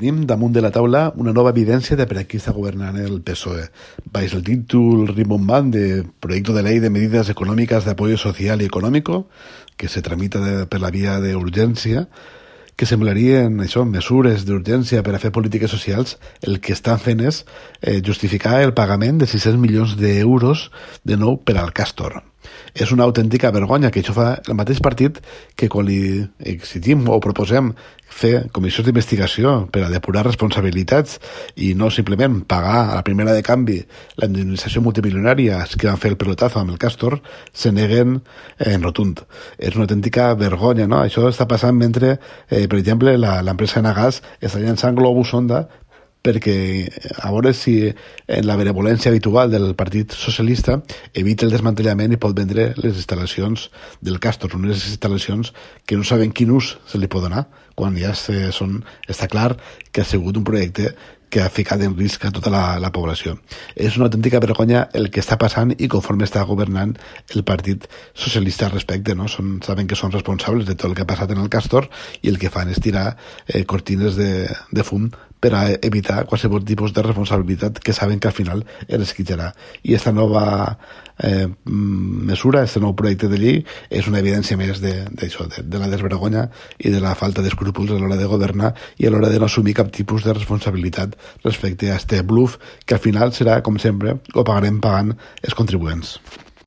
Tenim damunt de la taula una nova evidència de per a qui està governant el PSOE. Baix el títol rimbombant de Proyecto de Ley de Medidas Econòmiques de Apoyo Social i Econòmico, que se tramita de, per la via d'urgència, que semblarien això, mesures d'urgència per a fer polítiques socials, el que estan fent és eh, justificar el pagament de 600 milions d'euros de nou per al Castor és una autèntica vergonya que això fa el mateix partit que quan li exigim o proposem fer comissions d'investigació per a depurar responsabilitats i no simplement pagar a la primera de canvi la indemnització multimilionària que van fer el pelotazo amb el Castor, se neguen en rotund. És una autèntica vergonya, no? Això està passant mentre, eh, per exemple, l'empresa Nagas està llançant globus sonda perquè a veure si en la benevolència habitual del Partit Socialista evita el desmantellament i pot vendre les instal·lacions del Castor, unes instal·lacions que no saben quin ús se li pot donar, quan ja se, són, està clar que ha sigut un projecte que ha ficat en risc a tota la, la població. És una autèntica vergonya el que està passant i conforme està governant el Partit Socialista al respecte. No? Són, saben que són responsables de tot el que ha passat en el Castor i el que fan és tirar eh, cortines de, de fum per a evitar qualsevol tipus de responsabilitat que saben que al final es esquitxarà. I aquesta nova eh, mesura, aquest nou projecte de llei, és una evidència més de, de, de, la desvergonya i de la falta d'escrúpols a l'hora de governar i a l'hora de no assumir cap tipus de responsabilitat respecte a este bluff que al final serà, com sempre, ho pagarem pagant els contribuents.